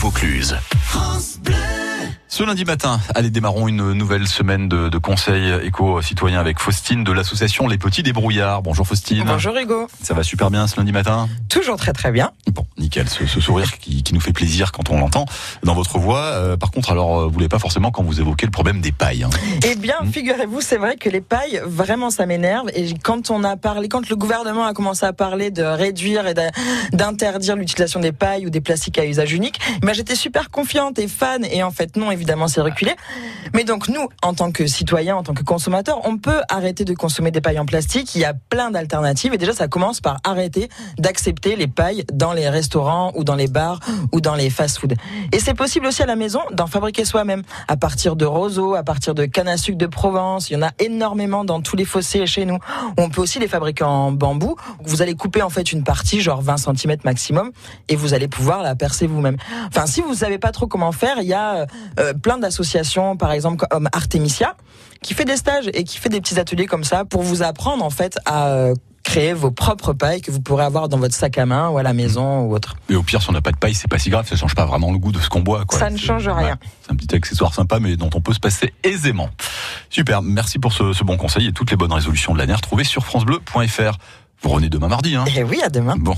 Vaucluse. Ce lundi matin, allez, démarrons une nouvelle semaine de, de conseils éco-citoyens avec Faustine de l'association Les Petits Débrouillards. Bonjour Faustine. Bonjour Hugo. Ça va super bien ce lundi matin? Toujours très très bien. Bon, nickel, ce, ce sourire qui, qui nous fait plaisir quand on l'entend dans votre voix. Euh, par contre, alors, euh, vous voulez pas forcément quand vous évoquez le problème des pailles. Hein. Eh bien, figurez-vous, c'est vrai que les pailles, vraiment, ça m'énerve. Et quand on a parlé, quand le gouvernement a commencé à parler de réduire et d'interdire l'utilisation des pailles ou des plastiques à usage unique, ben, j'étais super confiante et fan. Et en fait, non, évidemment, c'est reculé. Mais donc, nous, en tant que citoyens, en tant que consommateurs, on peut arrêter de consommer des pailles en plastique. Il y a plein d'alternatives. Et déjà, ça commence par arrêter d'accepter les pailles dans les restaurants ou dans les bars ou dans les fast-foods. Et c'est possible aussi à la maison d'en fabriquer soi-même à partir de roseaux, à partir de canne à sucre de Provence. Il y en a énormément dans tous les fossés chez nous. On peut aussi les fabriquer en bambou. Vous allez couper en fait une partie, genre 20 cm maximum, et vous allez pouvoir la percer vous-même. Enfin, si vous savez pas trop comment faire, il y a euh, plein d'associations, par exemple comme Artemisia, qui fait des stages et qui fait des petits ateliers comme ça pour vous apprendre en fait à euh, créer vos propres pailles que vous pourrez avoir dans votre sac à main ou à la maison ou autre. Et au pire, si on n'a pas de paille, c'est pas si grave, ça change pas vraiment le goût de ce qu'on boit. Quoi. Ça ne change rien. c'est un petit accessoire sympa, mais dont on peut se passer aisément. Super, merci pour ce, ce bon conseil et toutes les bonnes résolutions de l'année retrouvées sur francebleu.fr. Vous revenez demain mardi, hein Et oui, à demain. Bon.